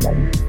Bye.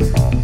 life.